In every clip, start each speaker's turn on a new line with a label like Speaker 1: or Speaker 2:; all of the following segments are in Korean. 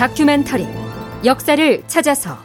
Speaker 1: 다큐멘터리 역사를 찾아서.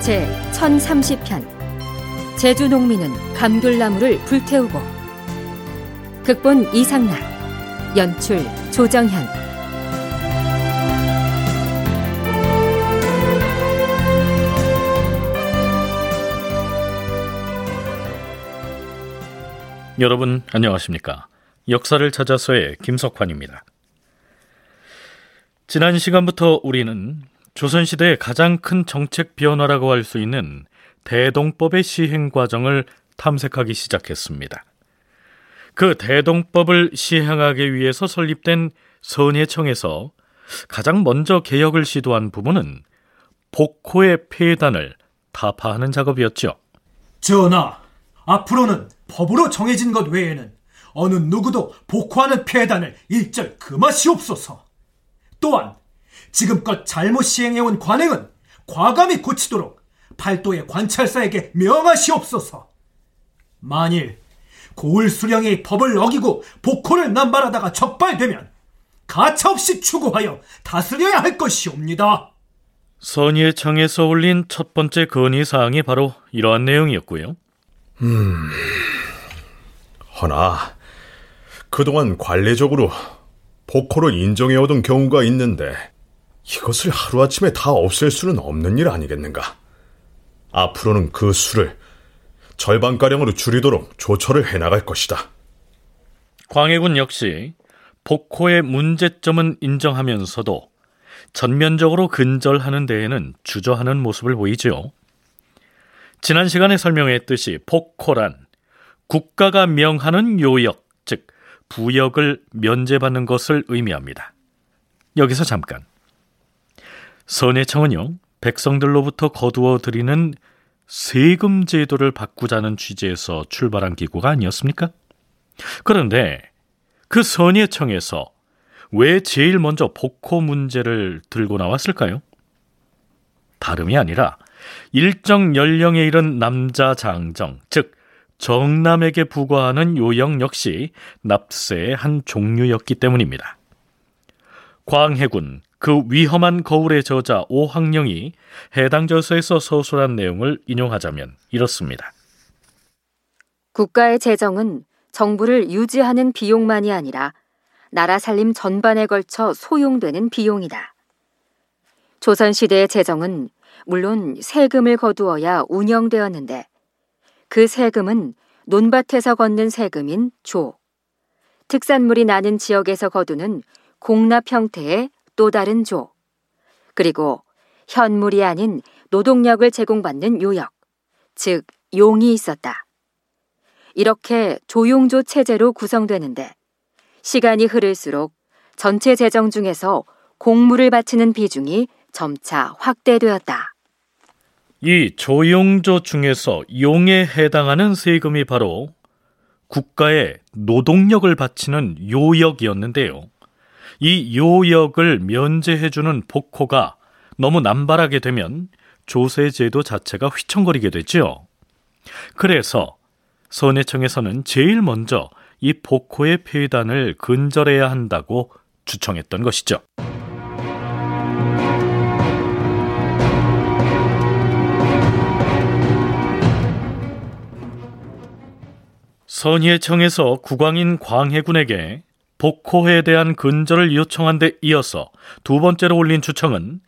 Speaker 1: 제 1030편 제주 농민은 감귤나무를 불태우고. 극본 이상락 연출 조정현
Speaker 2: 여러분 안녕하십니까? 역사를 찾아서의 김석환입니다. 지난 시간부터 우리는 조선시대의 가장 큰 정책 변화라고 할 수 있는 대동법의 시행 과정을 탐색하기 시작했습니다. 그 대동법을 시행하기 위해서 설립된 선예청에서 가장 먼저 개혁을 시도한 부분은 복호의 폐단을 타파하는 작업이었죠.
Speaker 3: 전하, 앞으로는 법으로 정해진 것 외에는 어느 누구도 복호하는 폐단을 일절 금하시옵소서. 또한 지금껏 잘못 시행해온 관행은 과감히 고치도록 팔도의 관찰사에게 명하시옵소서. 만일 고을 수령이 법을 어기고 복호를 남발하다가 적발되면 가차없이 추구하여 다스려야 할 것이옵니다.
Speaker 2: 선의청에서 올린 첫 번째 건의 사항이 바로 이러한 내용이었고요. 음...
Speaker 4: 허나 그동안 관례적으로 복호를 인정해오던 경우가 있는데 이것을 하루아침에 다 없앨 수는 없는 일 아니겠는가? 앞으로는 그 수를 절반가량으로 줄이도록 조처를 해나갈 것이다.
Speaker 2: 광해군 역시 복호의 문제점은 인정하면서도 전면적으로 근절하는 데에는 주저하는 모습을 보이죠. 지난 시간에 설명했듯이 복호란 국가가 명하는 요역, 즉 부역을 면제받는 것을 의미합니다. 여기서 잠깐. 선해청은요, 백성들로부터 거두어 들이는 세금 제도를 바꾸자는 취지에서 출발한 기구가 아니었습니까? 그런데 그 선예청에서 왜 제일 먼저 복호 문제를 들고 나왔을까요? 다름이 아니라 일정 연령에 이른 남자 장정, 즉 정남에게 부과하는 요역 역시 납세의 한 종류였기 때문입니다. 광해군 그 위험한 거울의 저자 오학령이 해당 저서에서 서술한 내용을 인용하자면 이렇습니다.
Speaker 1: 국가의 재정은 정부를 유지하는 비용만이 아니라 나라 살림 전반에 걸쳐 소용되는 비용이다. 조선시대의 재정은 물론 세금을 거두어야 운영되었는데 그 세금은 논밭에서 걷는 세금인 조, 특산물이 나는 지역에서 거두는 공납 형태의 또 다른 조, 그리고 현물이 아닌 노동력을 제공받는 요역, 즉 용이 있었다. 이렇게 조용조 체제로 구성되는데 시간이 흐를수록 전체 재정 중에서 공물을 바치는 비중이 점차 확대되었다.
Speaker 2: 이 조용조 중에서 용에 해당하는 세금이 바로 국가의 노동력을 바치는 요역이었는데요. 이 요역을 면제해주는 복호가 너무 남발하게 되면 조세제도 자체가 휘청거리게 되죠. 그래서 선해청에서는 제일 먼저 이 복호의 폐단을 근절해야 한다고 주청했던 것이죠. 선예청에서 국왕인 광해군에게 복호에 대한 근절을 요청한 데 이어서 두 번째로 올린 추청은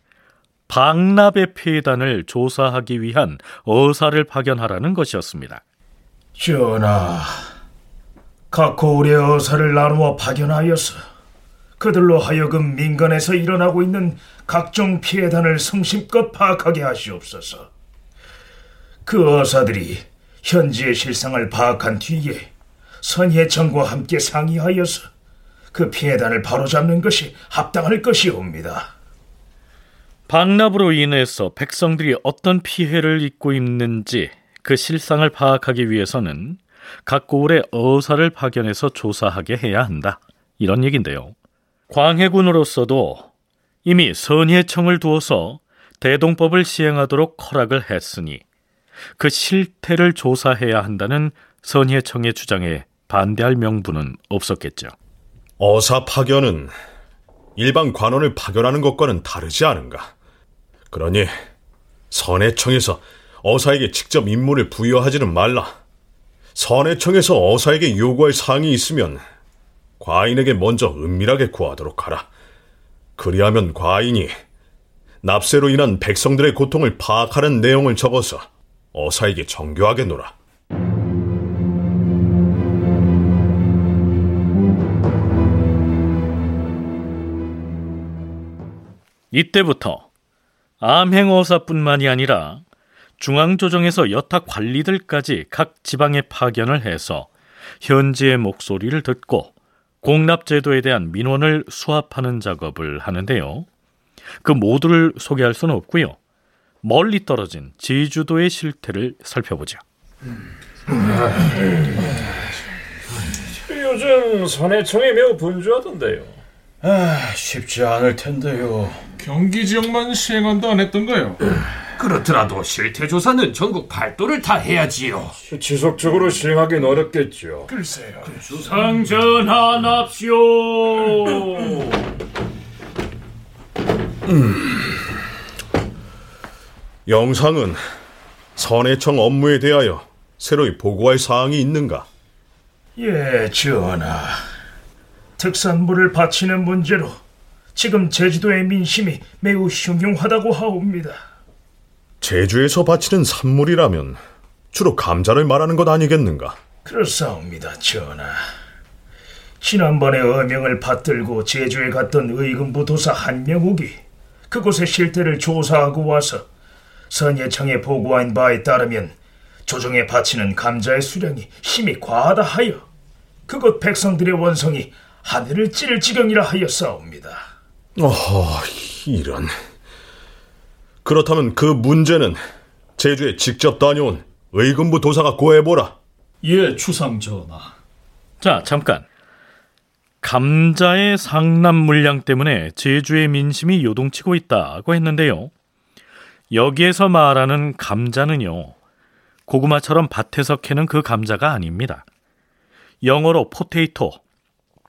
Speaker 2: 방납의 폐단을 조사하기 위한 어사를 파견하라는 것이었습니다.
Speaker 5: 전하, 각 고을의 어사를 나누어 파견하여서 그들로 하여금 민간에서 일어나고 있는 각종 피해단을 성심껏 파악하게 하시옵소서. 그 어사들이 현지의 실상을 파악한 뒤에 선예청과 함께 상의하여서 그 피해단을 바로잡는 것이 합당할 것이옵니다.
Speaker 2: 방납으로 인해서 백성들이 어떤 피해를 입고 있는지 그 실상을 파악하기 위해서는 각 고을의 어사를 파견해서 조사하게 해야 한다. 이런 얘긴데요. 광해군으로서도 이미 선예청을 두어서 대동법을 시행하도록 허락을 했으니 그 실태를 조사해야 한다는 선희청의 주장에 반대할 명분은 없었겠죠.
Speaker 4: 어사 파견은 일반 관원을 파견하는 것과는 다르지 않은가? 그러니 선해청에서 어사에게 직접 임무를 부여하지는 말라. 선해청에서 어사에게 요구할 사항이 있으면 과인에게 먼저 은밀하게 구하도록 하라. 그리하면 과인이 납세로 인한 백성들의 고통을 파악하는 내용을 적어서 어사에게 정교하게 놓라.
Speaker 2: 이때부터 암행어사뿐만이 아니라 중앙조정에서 여타 관리들까지 각 지방에 파견을 해서 현지의 목소리를 듣고 공납제도에 대한 민원을 수합하는 작업을 하는데요. 그 모두를 소개할 수는 없고요. 멀리 떨어진 제주도의 실태를 살펴보죠.
Speaker 6: 요즘 선해청이 매우 분주하던데요.
Speaker 5: 아, 쉽지 않을 텐데요.
Speaker 7: 경기 지역만 시행한다 안 했던가요?
Speaker 8: 그렇더라도 실태 조사는 전국 팔도를 다 해야지요.
Speaker 6: 지속적으로 시행하긴 어렵겠죠.
Speaker 7: 글쎄요.
Speaker 5: 상전하납시오.
Speaker 4: 영상은 선해청 업무에 대하여 새로이 보고할 사항이 있는가?
Speaker 5: 예, 전하. 특산물을 바치는 문제로 지금 제주도의 민심이 매우 흉흉하다고 하옵니다.
Speaker 4: 제주에서 바치는 산물이라면 주로 감자를 말하는 것 아니겠는가?
Speaker 5: 그렇사옵니다, 전하. 지난번에 어명을 받들고 제주에 갔던 의금부 도사 한명욱이 그곳의 실태를 조사하고 와서 선예청에 보고한 바에 따르면 조정에 바치는 감자의 수량이 심히 과하다 하여 그곳 백성들의 원성이 하늘을 찌를 지경이라 하였사옵니다.
Speaker 4: 어허, 이런. 그렇다면 그 문제는 제주에 직접 다녀온 의금부 도사가 고해보라.
Speaker 7: 예, 추상 전하.
Speaker 2: 자, 잠깐. 감자의 상납 물량 때문에 제주의 민심이 요동치고 있다고 했는데요. 여기에서 말하는 감자는요. 고구마처럼 밭에서 캐는 그 감자가 아닙니다. 영어로 포테이토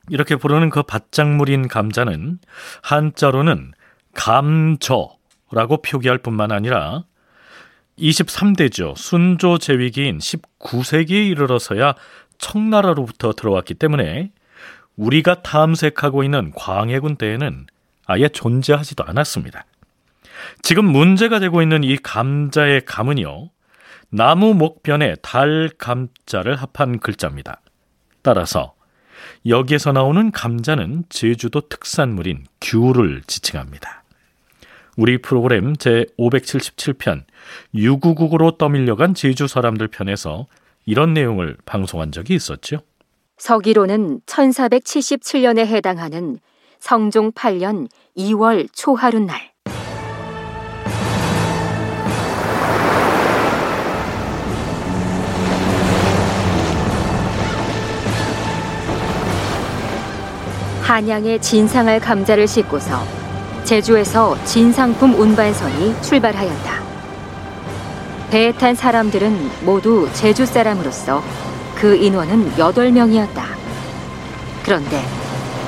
Speaker 2: 이렇게 부르는 그 밭작물인 감자는 한자로는 감저라고 표기할 뿐만 아니라 23대조 순조 제위기인 19세기에 이르러서야 청나라로부터 들어왔기 때문에 우리가 탐색하고 있는 광해군 때에는 아예 존재하지도 않았습니다. 지금 문제가 되고 있는 이 감자의 감은요, 나무 목변에 달 감자를 합한 글자입니다. 따라서 여기에서 나오는 감자는 제주도 특산물인 귤을 지칭합니다. 우리 프로그램 제 577편 유구국으로 떠밀려간 제주 사람들 편에서 이런 내용을 방송한 적이 있었죠.
Speaker 1: 서기로는 1477년에 해당하는 성종 8년 2월 초하룻날 한양에 진상할 감자를 싣고서 제주에서 진상품 운반선이 출발하였다. 배에 탄 사람들은 모두 제주 사람으로서 그 인원은 8명이었다. 그런데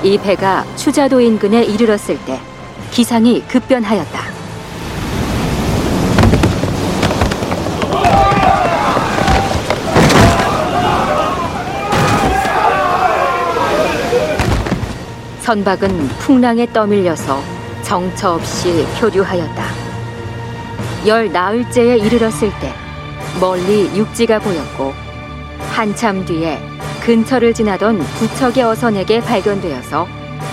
Speaker 1: 이 배가 추자도 인근에 이르렀을 때 기상이 급변하였다. 선박은 풍랑에 떠밀려서 정처 없이 표류하였다. 열 나흘째에 이르렀을 때 멀리 육지가 보였고 한참 뒤에 근처를 지나던 부척의 어선에게 발견되어서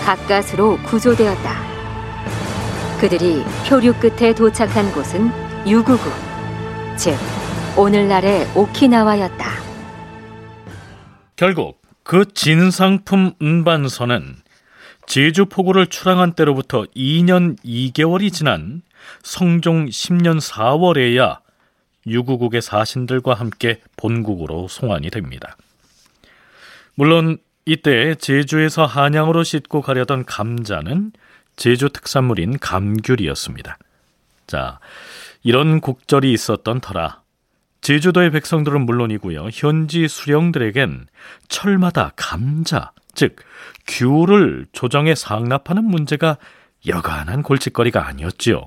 Speaker 1: 가까스로 구조되었다. 그들이 표류 끝에 도착한 곳은 유구구, 즉 오늘날의 오키나와였다.
Speaker 2: 결국 그 진상품 운반선은 제주 포구를 출항한 때로부터 2년 2개월이 지난 성종 10년 4월에야 유구국의 사신들과 함께 본국으로 송환이 됩니다. 물론 이때 제주에서 한양으로 싣고 가려던 감자는 제주 특산물인 감귤이었습니다. 자, 이런 곡절이 있었던 터라 제주도의 백성들은 물론이고요. 현지 수령들에겐 철마다 감자, 즉 귤을 조정에 상납하는 문제가 여간한 골칫거리가 아니었지요.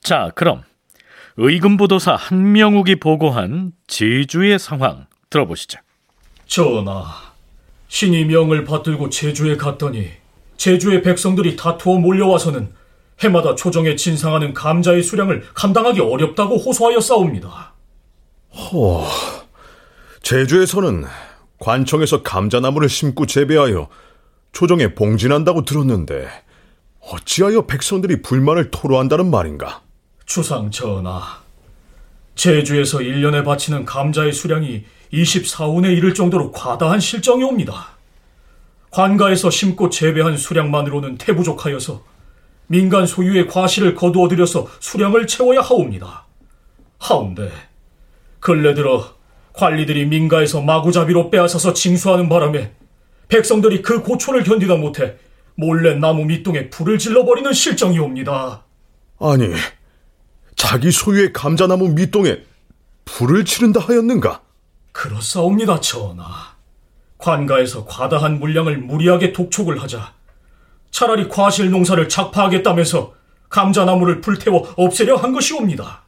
Speaker 2: 자, 그럼 의금부도사 한명욱이 보고한 제주의 상황 들어보시죠.
Speaker 7: 전하, 신이 명을 받들고 제주에 갔더니 제주의 백성들이 다투어 몰려와서는 해마다 초정에 진상하는 감자의 수량을 감당하기 어렵다고 호소하여 싸웁니다.
Speaker 4: 허, 제주에서는 관청에서 감자나무를 심고 재배하여 초정에 봉진한다고 들었는데 어찌하여 백성들이 불만을 토로한다는 말인가?
Speaker 7: 주상 전하, 제주에서 1년에 바치는 감자의 수량이 24운에 이를 정도로 과다한 실정이 옵니다. 관가에서 심고 재배한 수량만으로는 태부족하여서 민간 소유의 과실을 거두어 들여서 수량을 채워야 하옵니다. 하운데 근래 들어 관리들이 민가에서 마구잡이로 빼앗아서 징수하는 바람에 백성들이 그 고초를 견디다 못해 몰래 나무 밑동에 불을 질러버리는 실정이 옵니다.
Speaker 4: 아니, 자기 소유의 감자나무 밑동에 불을 지른다 하였는가?
Speaker 7: 그렇사옵니다, 전하. 관가에서 과다한 물량을 무리하게 독촉을 하자 차라리 과실 농사를 착파하겠다면서 감자나무를 불태워 없애려 한 것이옵니다.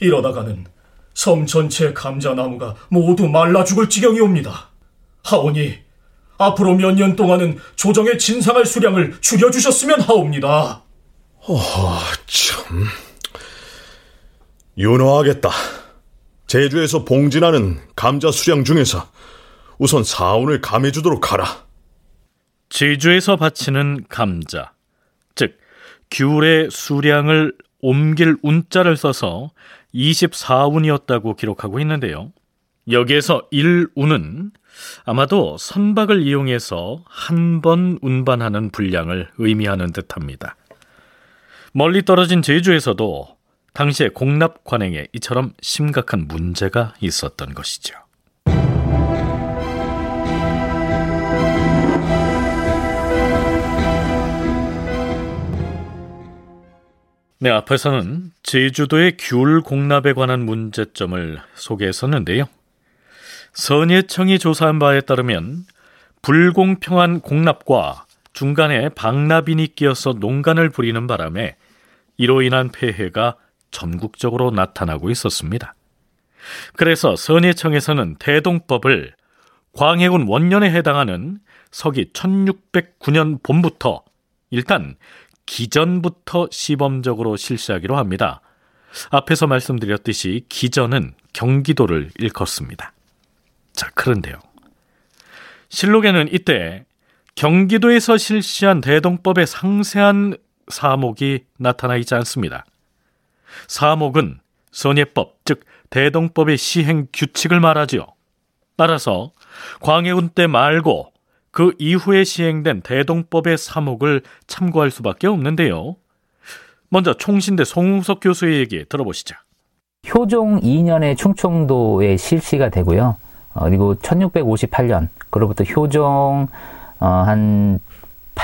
Speaker 7: 이러다가는 섬 전체 감자나무가 모두 말라 죽을 지경이옵니다. 하오니 앞으로 몇 년 동안은 조정에 진상할 수량을 줄여주셨으면 하옵니다.
Speaker 4: 어, 참. 윤호하겠다. 제주에서 봉진하는 감자 수량 중에서 우선 사운을 감해주도록 하라.
Speaker 2: 제주에서 바치는 감자, 즉 귤의 수량을 옮길 운자를 써서 24운이었다고 기록하고 있는데요. 여기에서 1운은 아마도 선박을 이용해서 한 번 운반하는 분량을 의미하는 듯합니다. 멀리 떨어진 제주에서도 당시의 공납 관행에 이처럼 심각한 문제가 있었던 것이죠. 네, 앞에서는 제주도의 귤 공납에 관한 문제점을 소개했었는데요. 선예청이 조사한 바에 따르면 불공평한 공납과 중간에 방납인이 끼어서 농간을 부리는 바람에 이로 인한 폐해가 전국적으로 나타나고 있었습니다. 그래서 선예청에서는 대동법을 광해군 원년에 해당하는 서기 1609년 봄부터 일단 기전부터 시범적으로 실시하기로 합니다. 앞에서 말씀드렸듯이 기전은 경기도를 일컫습니다. 자, 그런데요. 실록에는 이때 경기도에서 실시한 대동법의 상세한 사목이 나타나 있지 않습니다. 사목은 선예법, 즉 대동법의 시행 규칙을 말하지요. 따라서 광해군 때 말고 그 이후에 시행된 대동법의 사목을 참고할 수밖에 없는데요. 먼저 총신대 송웅석 교수의 얘기 들어보시죠.
Speaker 9: 효종 2년에 충청도에 실시가 되고요. 어, 그리고 1658년 그로부터 효종 어, 한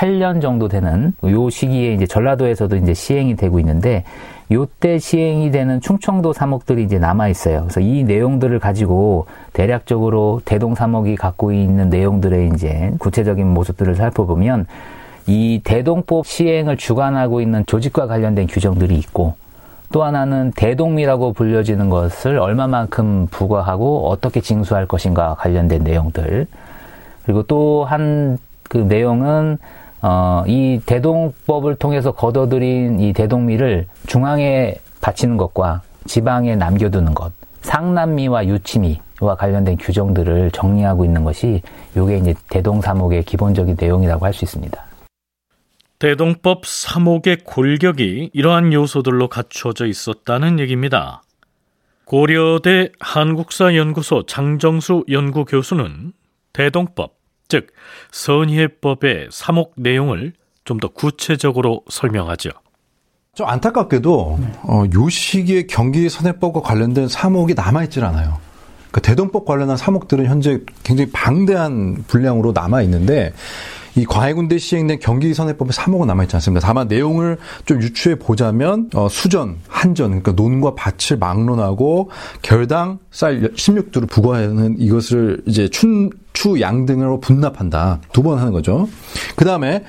Speaker 9: 8년 정도 되는 요 시기에 이제 전라도에서도 이제 시행이 되고 있는데 요때 시행이 되는 충청도 사목들이 이제 남아 있어요. 그래서 이 내용들을 가지고 대략적으로 대동 사목이 갖고 있는 내용들의 이제 구체적인 모습들을 살펴보면 이 대동법 시행을 주관하고 있는 조직과 관련된 규정들이 있고 또 하나는 대동미라고 불려지는 것을 얼마만큼 부과하고 어떻게 징수할 것인가 관련된 내용들 그리고 또 한 그 내용은 어, 이 대동법을 통해서 거둬들인 이 대동미를 중앙에 바치는 것과 지방에 남겨두는 것, 상남미와 유치미와 관련된 규정들을 정리하고 있는 것이 이게 이제 대동 사목의 기본적인 내용이라고 할 수 있습니다.
Speaker 2: 대동법 3목의 골격이 이러한 요소들로 갖추어져 있었다는 얘기입니다. 고려대 한국사연구소 장정수 연구교수는 대동법, 즉 선예법의 3목 내용을 좀 더 구체적으로 설명하죠.
Speaker 10: 좀 안타깝게도 어, 요 시기에 경기 선해법과 관련된 3목이 남아있질 않아요. 그러니까 대동법 관련한 사목들은 현재 굉장히 방대한 분량으로 남아 있는데 이 광해군대 시행된 경기선해법에 사목은 남아있지 않습니다. 다만 내용을 좀 유추해 보자면 어, 수전, 한전, 그러니까 논과 밭을 막론하고 결당 쌀 16두를 부과하는 이것을 이제 춘, 추, 양 등으로 분납한다. 두 번 하는 거죠. 그 다음에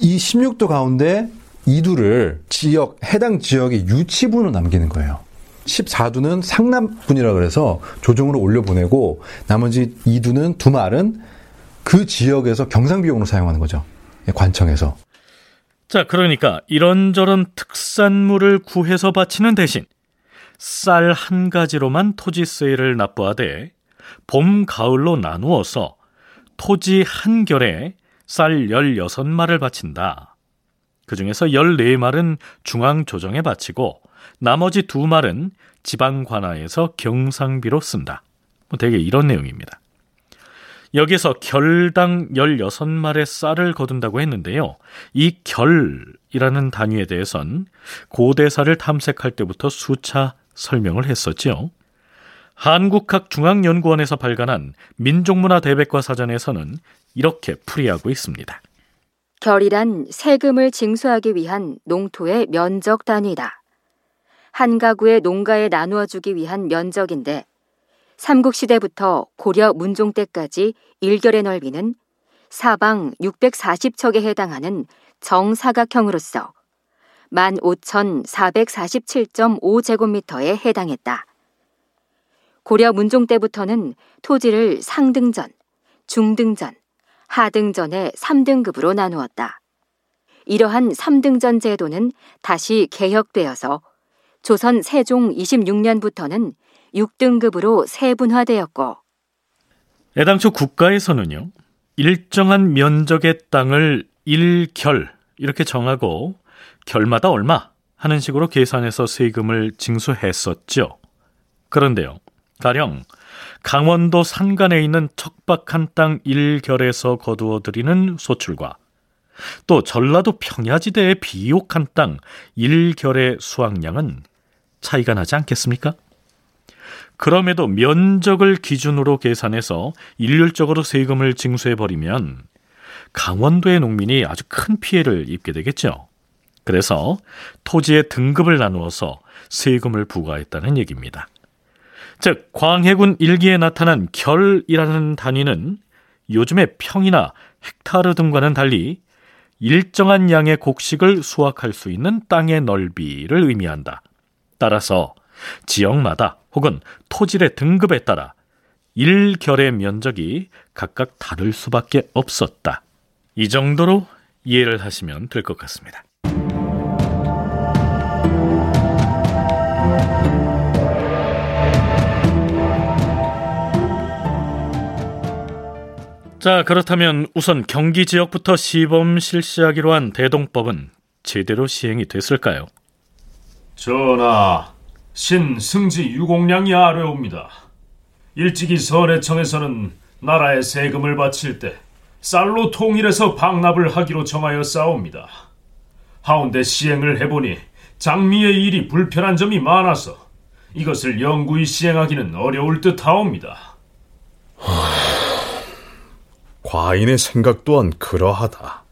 Speaker 10: 이 16도 가운데 이두를 지역, 해당 지역의 유치분으로 남기는 거예요. 14두는 상납분이라 그래서 조정으로 올려보내고 나머지 2두는 두 말은 그 지역에서 경상비용으로 사용하는 거죠. 예, 관청에서.
Speaker 2: 자, 그러니까 이런저런 특산물을 구해서 바치는 대신 쌀 한 가지로만 토지세를 납부하되 봄, 가을로 나누어서 토지 한 결에 쌀 16말을 바친다. 그 중에서 14말은 중앙조정에 바치고 나머지 두 말은 지방관하에서 경상비로 쓴다. 뭐 되게 이런 내용입니다. 여기서 결당 16말의 쌀을 거둔다고 했는데요. 이 결이라는 단위에 대해선 고대사를 탐색할 때부터 수차 설명을 했었지요. 한국학중앙연구원에서 발간한 민족문화 대백과 사전에서는 이렇게 풀이하고 있습니다.
Speaker 1: 결이란 세금을 징수하기 위한 농토의 면적 단위다. 한 가구의 농가에 나누어 주기 위한 면적인데 삼국시대부터 고려 문종 때까지 일결의 넓이는 사방 640척에 해당하는 정사각형으로서 15,447.5제곱미터에 해당했다. 고려 문종 때부터는 토지를 상등전, 중등전, 하등전의 3등급으로 나누었다. 이러한 3등전 제도는 다시 개혁되어서 조선 세종 26년부터는 6등급으로 세분화되었고
Speaker 2: 애당초 국가에서는요. 일정한 면적의 땅을 일결 이렇게 정하고 결마다 얼마 하는 식으로 계산해서 세금을 징수했었죠. 그런데요. 가령 강원도 산간에 있는 척박한 땅 일결에서 거두어 들이는 소출과 또 전라도 평야지대의 비옥한 땅 일결의 수확량은 차이가 나지 않겠습니까? 그럼에도 면적을 기준으로 계산해서 일률적으로 세금을 징수해 버리면 강원도의 농민이 아주 큰 피해를 입게 되겠죠. 그래서 토지의 등급을 나누어서 세금을 부과했다는 얘기입니다. 즉, 광해군 일기에 나타난 결이라는 단위는 요즘의 평이나 헥타르 등과는 달리 일정한 양의 곡식을 수확할 수 있는 땅의 넓이를 의미한다. 따라서 지역마다 혹은 토질의 등급에 따라 일결의 면적이 각각 다를 수밖에 없었다. 이 정도로 이해를 하시면 될 것 같습니다. 자, 그렇다면 우선 경기 지역부터 시범 실시하기로 한 대동법은 제대로 시행이 됐을까요?
Speaker 5: 전하, 신 승지 유공량이 아뢰옵니다. 일찍이 선해청에서는 나라에 세금을 바칠 때 쌀로 통일해서 방납을 하기로 정하여 싸웁니다. 하운데 시행을 해보니 장미의 일이 불편한 점이 많아서 이것을 영구히 시행하기는 어려울 듯 하옵니다.
Speaker 4: 과인의 생각 또한 그러하다.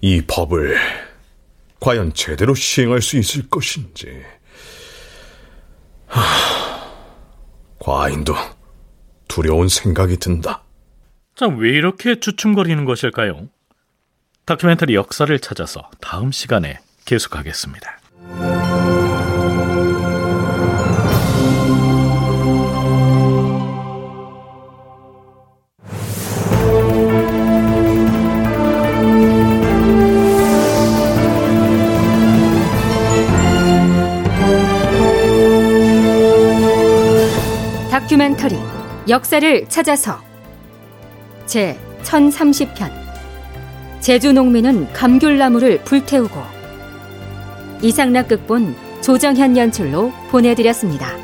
Speaker 4: 이 법을 과연 제대로 시행할 수 있을 것인지. 하, 과인도 두려운 생각이 든다.
Speaker 2: 자, 왜 이렇게 주춤거리는 것일까요? 다큐멘터리 역사를 찾아서 다음 시간에 계속하겠습니다.
Speaker 1: 역사를 찾아서 제 1030편 제주 농민은 감귤나무를 불태우고 이상락 극본 조정현 연출로 보내드렸습니다.